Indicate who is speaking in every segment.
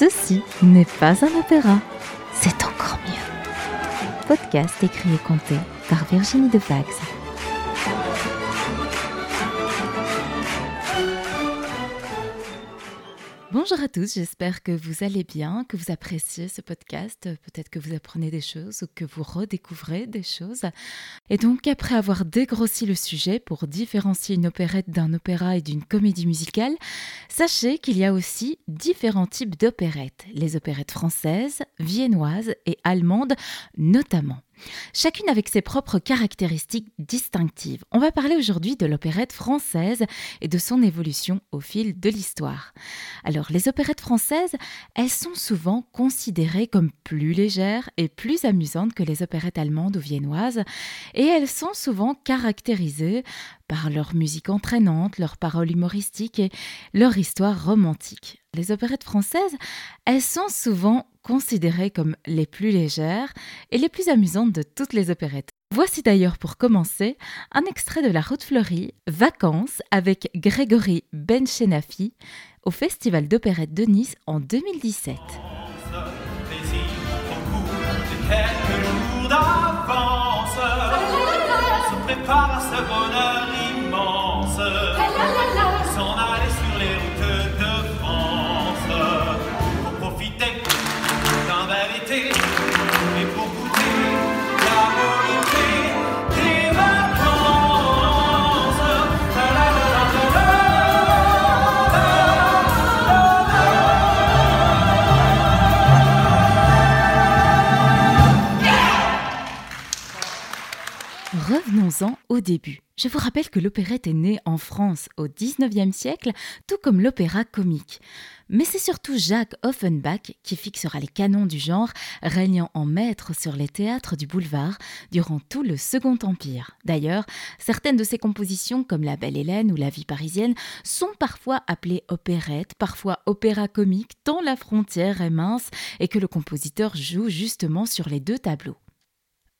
Speaker 1: Ceci n'est pas un opéra, c'est encore mieux. Podcast écrit et compté par Virginie Defax. Bonjour à tous, j'espère que vous allez bien, que vous appréciez ce podcast, peut-être que vous apprenez des choses ou que vous redécouvrez des choses. Et donc, après avoir dégrossi le sujet pour différencier une opérette d'un opéra et d'une comédie musicale, sachez qu'il y a aussi différents types d'opérettes, les opérettes françaises, viennoises et allemandes notamment chacune avec ses propres caractéristiques distinctives. On va parler aujourd'hui de l'opérette française et de son évolution au fil de l'histoire. Alors, les opérettes françaises, elles sont souvent considérées comme plus légères et plus amusantes que les opérettes allemandes ou viennoises, et elles sont souvent caractérisées par leur musique entraînante, leurs paroles humoristiques et leur histoire romantique. Les opérettes françaises, elles sont souvent considérées comme les plus légères et les plus amusantes de toutes les opérettes. Voici d'ailleurs pour commencer un extrait de La Route fleurie, Vacances avec Grégory Benchenafi au Festival d'opérette de Nice en 2017. Au début. Je vous rappelle que l'opérette est née en France au XIXe siècle, tout comme l'opéra comique. Mais c'est surtout Jacques Offenbach qui fixera les canons du genre, régnant en maître sur les théâtres du boulevard durant tout le Second Empire. D'ailleurs, certaines de ses compositions, comme La Belle Hélène ou La Vie parisienne, sont parfois appelées opérettes, parfois opéra comique, tant la frontière est mince et que le compositeur joue justement sur les deux tableaux.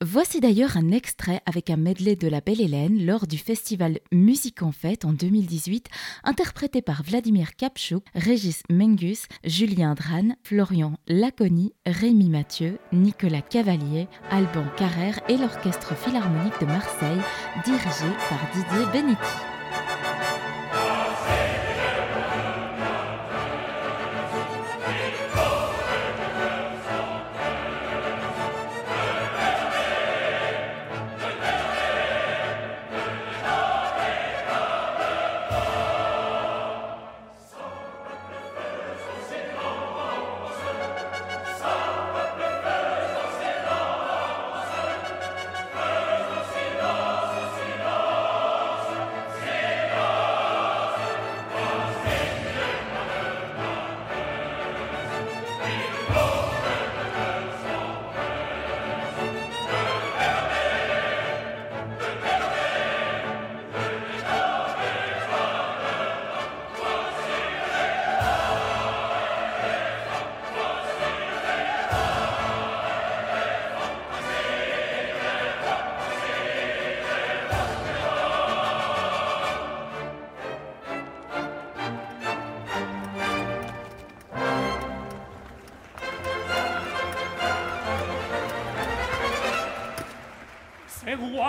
Speaker 1: Voici d'ailleurs un extrait avec un medley de La Belle Hélène lors du festival Musique en Fête en 2018, interprété par Vladimir Kapchuk, Régis Mengus, Julien Dran, Florian Laconi, Rémi Mathieu, Nicolas Cavalier, Alban Carrère et l'Orchestre Philharmonique de Marseille, dirigé par Didier Benetti.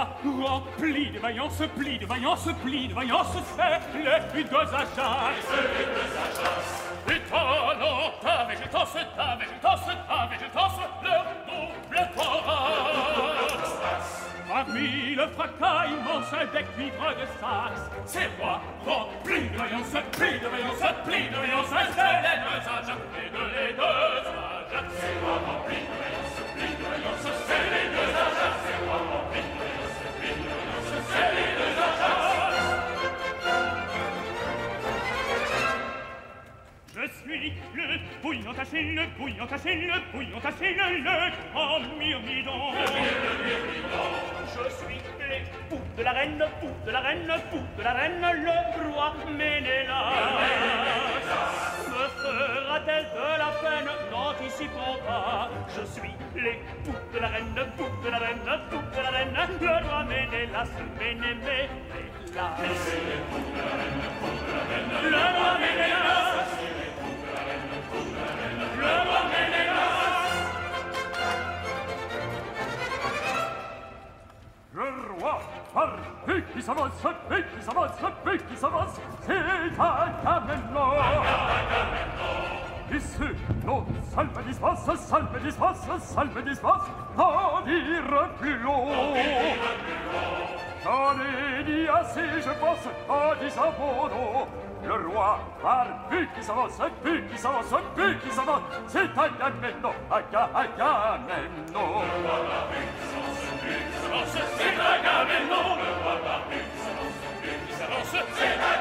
Speaker 2: roi, roi, pli de vaillance, pli de vaillance, pli de vaillance, c'est les deux achats. Les deux achats. Et talent, ta végétance, ta végétance, ta végétance, leur double thorax. Parmi le fracas immense des cuivres de Saxe, c'est moi, grand, pli de vaillance, pli de vaillance, pli de vaillance, c'est les deux achats, pli de les deux achats. C'est moi, roi, de Pugno cassine, pugno cassine, pugno cassine, le oh, mio bidon. Le mio bidon. Je suis le pou de la reine, pou de la reine, pou de la reine, le roi Ménélas. Me fera-t-elle de la peine N'anticipons pas. Je suis l'époux de la reine, pou de la reine, pou de la reine, le roi Ménélas, Ménémélas. Je suis l'époux de la reine, pou de la reine, le roi Ménélas.
Speaker 3: Veikki
Speaker 4: samas, veikki samas, veikki samas, seita kämmenno. Issy, no, salve dis vas, salve dis vas, salve dis vas, no dire plus haut.
Speaker 3: J'en
Speaker 4: ai dit assez, je pense,
Speaker 3: à
Speaker 4: des abandons, le roi
Speaker 3: par qui s'avance, c'est plus
Speaker 4: qui s'avance, c'est qui s'avance,
Speaker 3: c'est Agamemnon, Agamemnon.
Speaker 4: Le roi par plus qui s'avance, c'est qui s'avance, c'est Agamemnon. Le roi par plus qui s'avance, c'est qui s'avance, c'est Agamemnon.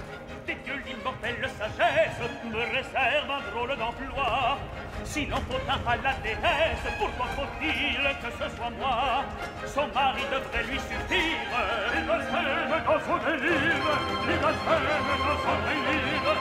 Speaker 2: dieux l'immortelle sagesse me réserve un drôle d'emploi. S'il en faut un à la déesse, pourquoi faut-il que ce soit moi Son mari devrait lui suffire. Les blasphèmes dans son délire, les blasphèmes dans son délire,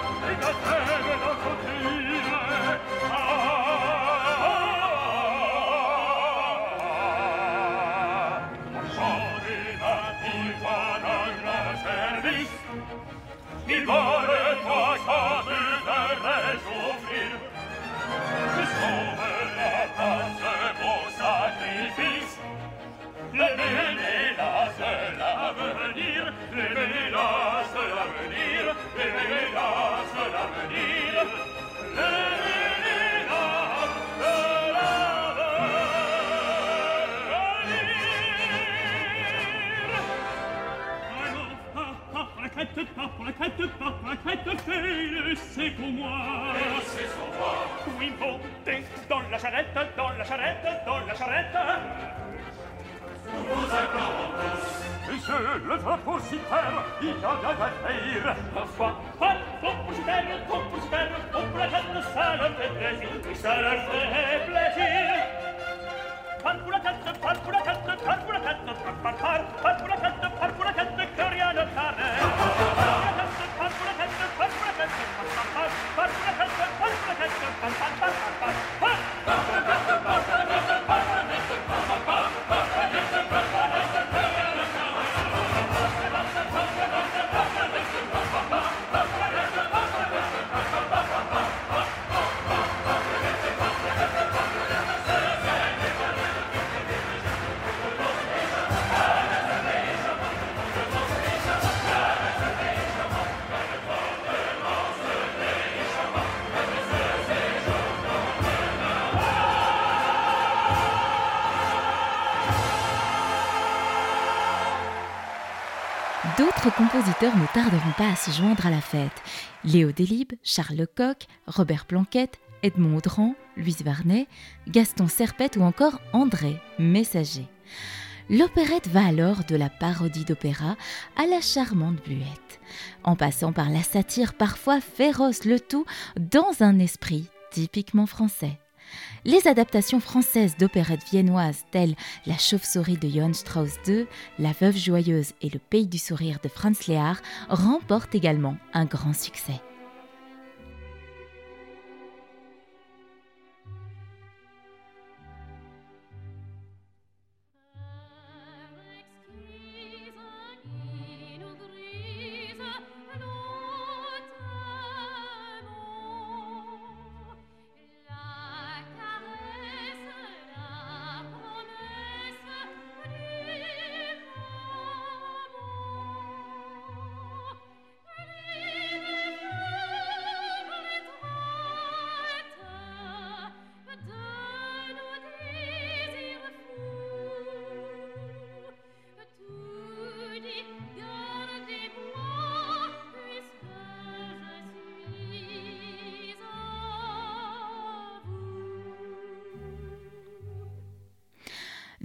Speaker 2: laissez pour moi. Laissez pour moi. Oui, montez dans la charrette, dans la charrette, dans la charrette. Nous vous acclamons tous.
Speaker 3: Je le veux pour s'y
Speaker 2: faire, il y a de la trahir. Parfois, pas tant pour s'y faire, tant pour s'y faire, tant pour la tête, ça leur fait plaisir, ça leur fait plaisir. Pas pour la tête, pas pour la tête, pas pour la tête, pas pour la tête, pour la tête,
Speaker 1: Compositeurs ne tarderont pas à se joindre à la fête. Léo Delibes, Charles Lecoq, Robert Planquette, Edmond Audran, Louise Varnet, Gaston Serpette ou encore André Messager. L'opérette va alors de la parodie d'opéra à la charmante bluette, en passant par la satire parfois féroce, le tout dans un esprit typiquement français. Les adaptations françaises d'opérettes viennoises telles La chauve-souris de Johann Strauss II, La veuve joyeuse et Le pays du sourire de Franz Lehár remportent également un grand succès.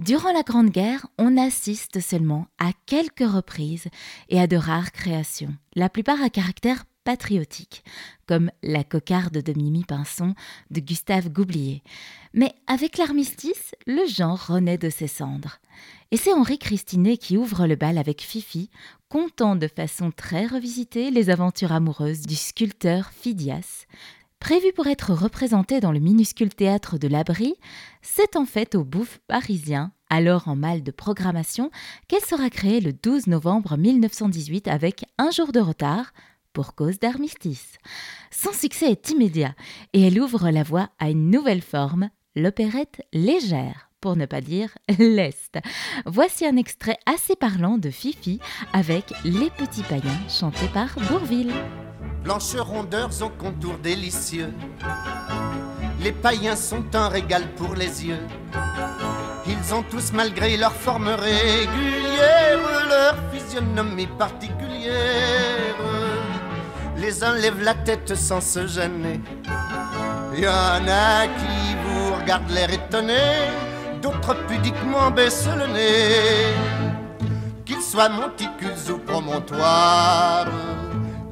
Speaker 1: Durant la Grande Guerre, on assiste seulement à quelques reprises et à de rares créations, la plupart à caractère patriotique, comme La cocarde de Mimi Pinson de Gustave Goublier. Mais avec l'armistice, le genre renaît de ses cendres. Et c'est Henri Christinet qui ouvre le bal avec Fifi, contant de façon très revisitée les aventures amoureuses du sculpteur Phidias, Prévu pour être représenté dans le minuscule théâtre de l'Abri, c'est en fait au Bouffe parisien, alors en mal de programmation, qu'elle sera créée le 12 novembre 1918 avec un jour de retard pour cause d'armistice. Son succès est immédiat et elle ouvre la voie à une nouvelle forme, l'opérette légère pour ne pas dire leste. Voici un extrait assez parlant de Fifi avec Les Petits Païens chanté par Bourville
Speaker 5: blanches rondeurs au contour délicieux. Les païens sont un régal pour les yeux. Ils ont tous, malgré leur forme régulière, leur physionomie particulière. Les uns lèvent la tête sans se gêner. Y en a qui vous regardent l'air étonné, d'autres pudiquement baissent le nez. Qu'ils soient monticules ou promontoires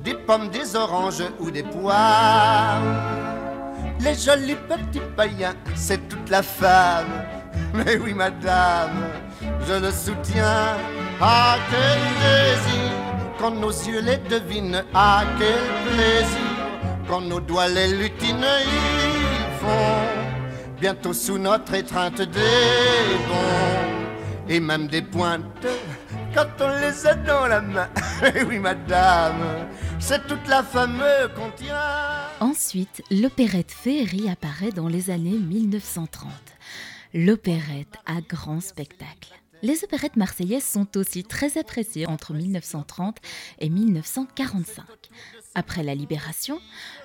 Speaker 5: des pommes, des oranges ou des poires. Les jolis petits païens, c'est toute la femme. Mais oui, madame, je le soutiens. Ah, quel désir, quand nos yeux les devinent. Ah, quel plaisir, quand nos doigts les lutinent. Ils font bientôt sous notre étreinte des bons et même des pointes quand on les a dans la main. oui, madame, c'est toute la fameuse qu'on tient.
Speaker 1: Ensuite, l'opérette féerie apparaît dans les années 1930. L'opérette à grand spectacle. Les opérettes marseillaises sont aussi très appréciées entre 1930 et 1945. Après la Libération,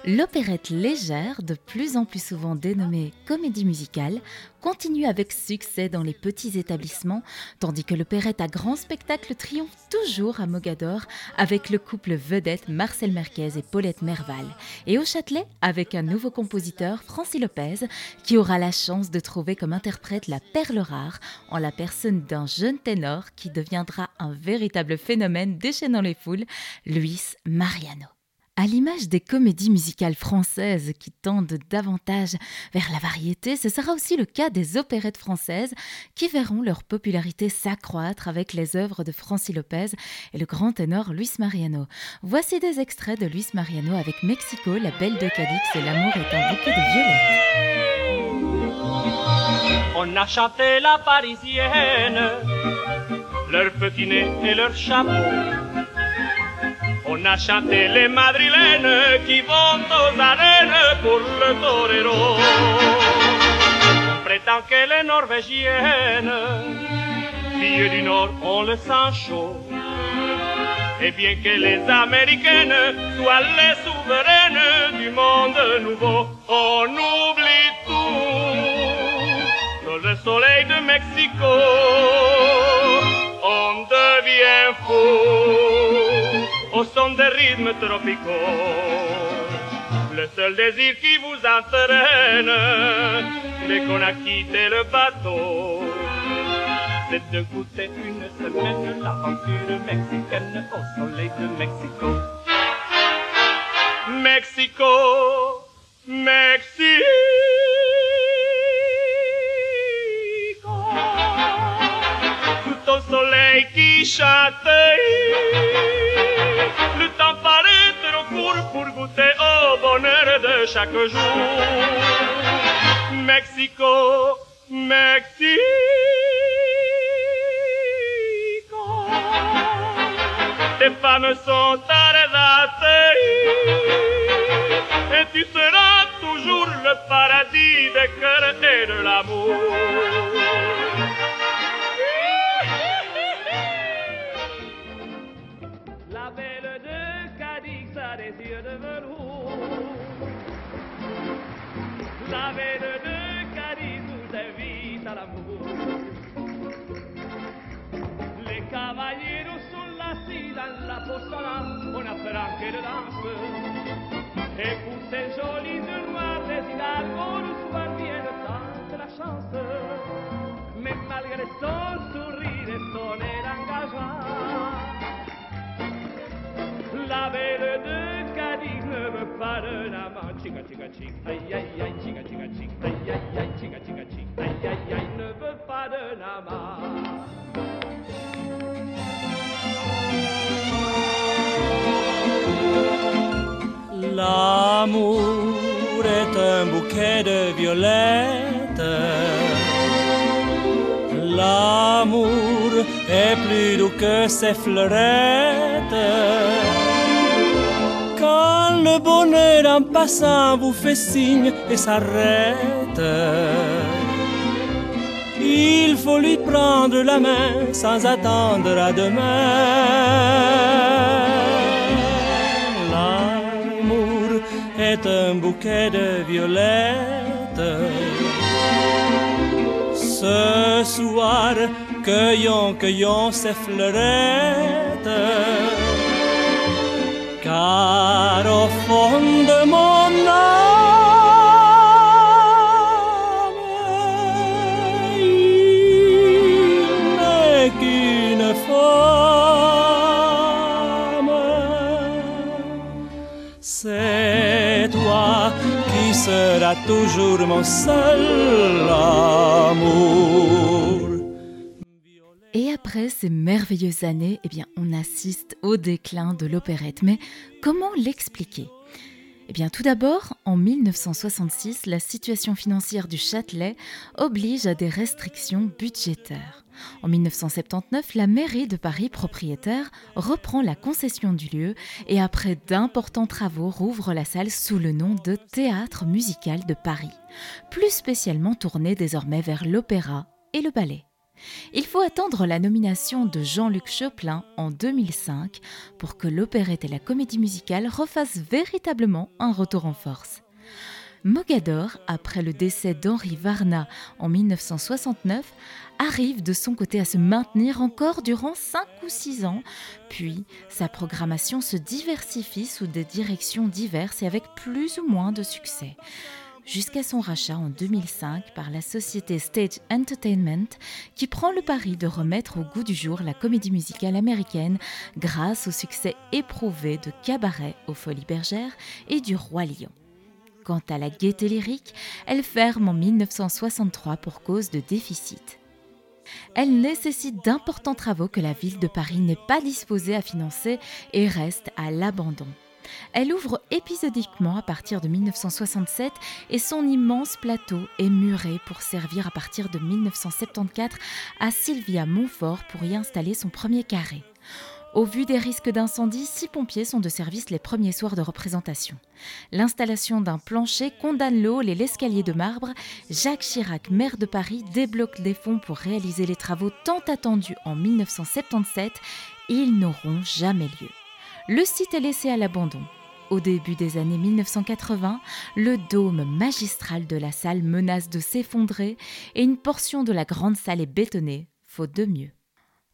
Speaker 1: l'opérette légère, de plus en plus souvent dénommée comédie musicale, continue avec succès dans les petits établissements, tandis que l'opérette à grand spectacle triomphe toujours à Mogador avec le couple vedette Marcel Merquez et Paulette Merval, et au Châtelet avec un nouveau compositeur, Francis Lopez, qui aura la chance de trouver comme interprète la perle rare en la personne d'un jeune ténor qui deviendra un véritable phénomène déchaînant les foules, Luis Mariano. À l'image des comédies musicales françaises qui tendent davantage vers la variété, ce sera aussi le cas des opérettes françaises qui verront leur popularité s'accroître avec les œuvres de Francis Lopez et le grand ténor Luis Mariano. Voici des extraits de Luis Mariano avec Mexico, La Belle de Cadix et L'amour est un bouquet de violettes.
Speaker 6: On a chanté la parisienne, leur petit nez et leur chapeau on a chanté les madrilènes qui vont aux arènes pour le torero. On prétend que les norvégiennes, filles du Nord, ont le sang chaud. Et bien que les américaines soient les souveraines du monde nouveau, on oublie tout. Dans le soleil de Mexico, on devient fou. Au son des rythmes tropicaux. Le seul désir qui vous entraîne, dès qu'on a quitté le bateau, c'est de goûter une semaine l'aventure mexicaine au soleil de Mexico. Mexico, Mexico. Tout au soleil qui chante, paraît trop court pour goûter au bonheur de chaque jour. Mexico, Mexico. Tes femmes sont arrêtées et tu seras toujours le paradis des cœurs et de l'amour. Apprend qu'elle danse. Et pour ces jolis yeux noirs, les hidalgos nous soir bien tente la chance. Mais malgré son sourire et son air engageant, la belle de Cadiz ne veut pas d'un amant. Chica, chica, chica, aïe, aïe, aïe, chica, chica, chica, aïe, aïe, aïe, chica, chica, chica, aïe, aïe, aïe, ne veut pas d'un amant.
Speaker 7: L'amour est un bouquet de violettes. L'amour est plus doux que ses fleurettes. Quand le bonheur en passant vous fait signe et s'arrête, il faut lui prendre la main sans attendre à demain. Un bouquet de violettes. Ce soir, cueillons, cueillons ces fleurettes. Car au fond de mon âme,
Speaker 1: Et après ces merveilleuses années, eh bien, on assiste au déclin de l'opérette. Mais comment l'expliquer? Eh bien, tout d'abord, en 1966, la situation financière du Châtelet oblige à des restrictions budgétaires. En 1979, la mairie de Paris, propriétaire, reprend la concession du lieu et après d'importants travaux rouvre la salle sous le nom de Théâtre musical de Paris, plus spécialement tourné désormais vers l'opéra et le ballet. Il faut attendre la nomination de Jean-Luc Choplin en 2005 pour que l'opérette et la comédie musicale refassent véritablement un retour en force. Mogador, après le décès d'Henri Varna en 1969, arrive de son côté à se maintenir encore durant 5 ou 6 ans, puis sa programmation se diversifie sous des directions diverses et avec plus ou moins de succès jusqu'à son rachat en 2005 par la société Stage Entertainment qui prend le pari de remettre au goût du jour la comédie musicale américaine grâce au succès éprouvé de Cabaret aux Folies Bergères et du Roi Lion. Quant à la gaieté lyrique, elle ferme en 1963 pour cause de déficit. Elle nécessite d'importants travaux que la ville de Paris n'est pas disposée à financer et reste à l'abandon. Elle ouvre épisodiquement à partir de 1967 et son immense plateau est muré pour servir à partir de 1974 à Sylvia Montfort pour y installer son premier carré. Au vu des risques d'incendie, six pompiers sont de service les premiers soirs de représentation. L'installation d'un plancher condamne le hall et l'escalier de marbre. Jacques Chirac, maire de Paris, débloque des fonds pour réaliser les travaux tant attendus en 1977. Ils n'auront jamais lieu le site est laissé à l'abandon. Au début des années 1980, le dôme magistral de la salle menace de s'effondrer et une portion de la grande salle est bétonnée, faute de mieux.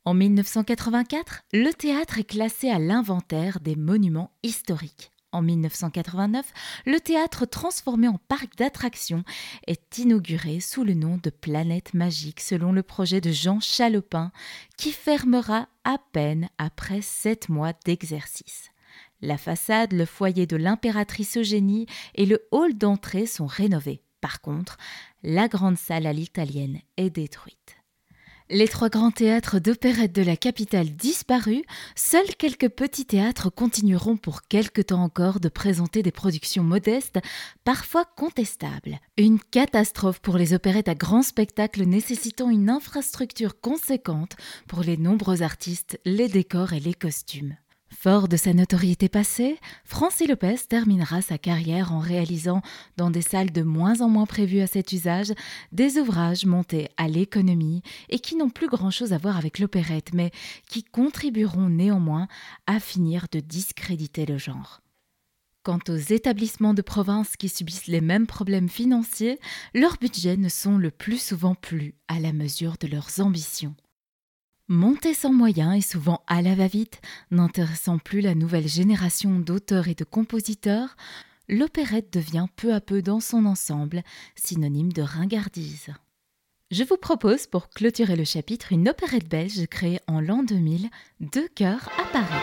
Speaker 1: En 1984, le théâtre est classé à l'inventaire des monuments historiques. En 1989, le théâtre transformé en parc d'attractions est inauguré sous le nom de Planète Magique selon le projet de Jean Chalopin qui fermera à peine après sept mois d'exercice. La façade, le foyer de l'impératrice Eugénie et le hall d'entrée sont rénovés. Par contre, la grande salle à l'italienne est détruite. Les trois grands théâtres d'opérette de la capitale disparus, seuls quelques petits théâtres continueront pour quelque temps encore de présenter des productions modestes, parfois contestables. Une catastrophe pour les opérettes à grand spectacle nécessitant une infrastructure conséquente pour les nombreux artistes, les décors et les costumes. Fort de sa notoriété passée, Francis Lopez terminera sa carrière en réalisant, dans des salles de moins en moins prévues à cet usage, des ouvrages montés à l'économie et qui n'ont plus grand-chose à voir avec l'opérette, mais qui contribueront néanmoins à finir de discréditer le genre. Quant aux établissements de province qui subissent les mêmes problèmes financiers, leurs budgets ne sont le plus souvent plus à la mesure de leurs ambitions. Monté sans moyens et souvent à la va-vite, n'intéressant plus la nouvelle génération d'auteurs et de compositeurs, l'opérette devient peu à peu dans son ensemble synonyme de ringardise. Je vous propose pour clôturer le chapitre une opérette belge créée en l'an 2000, Deux cœurs à Paris.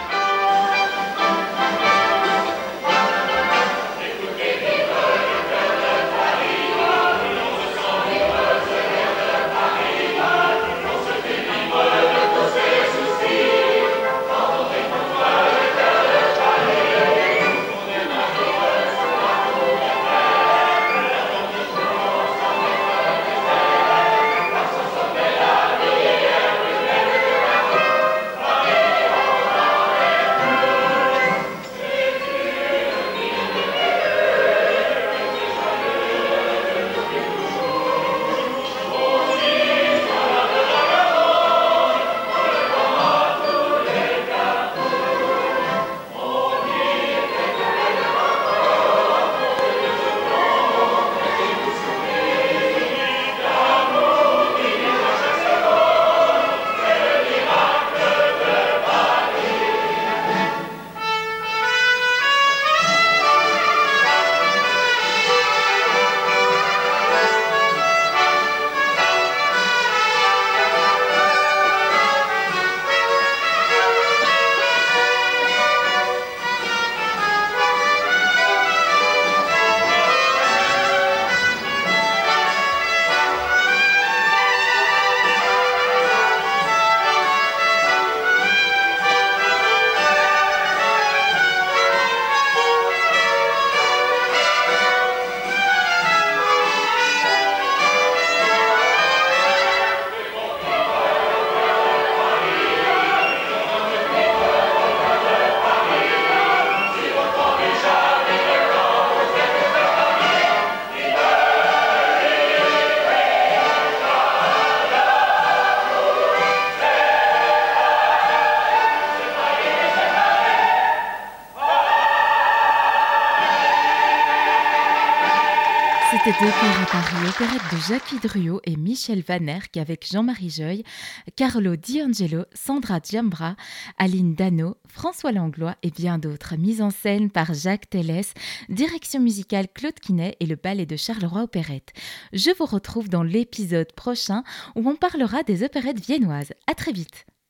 Speaker 1: Deux à Paris, opérette de Jacques Druot et Michel Vanerck avec Jean-Marie Joy, Carlo D'Angelo, Sandra Giambra, Aline Dano, François Langlois et bien d'autres. Mise en scène par Jacques Tellès, direction musicale Claude Quinet et le ballet de Charleroi Opérette. Je vous retrouve dans l'épisode prochain où on parlera des opérettes viennoises. À très vite!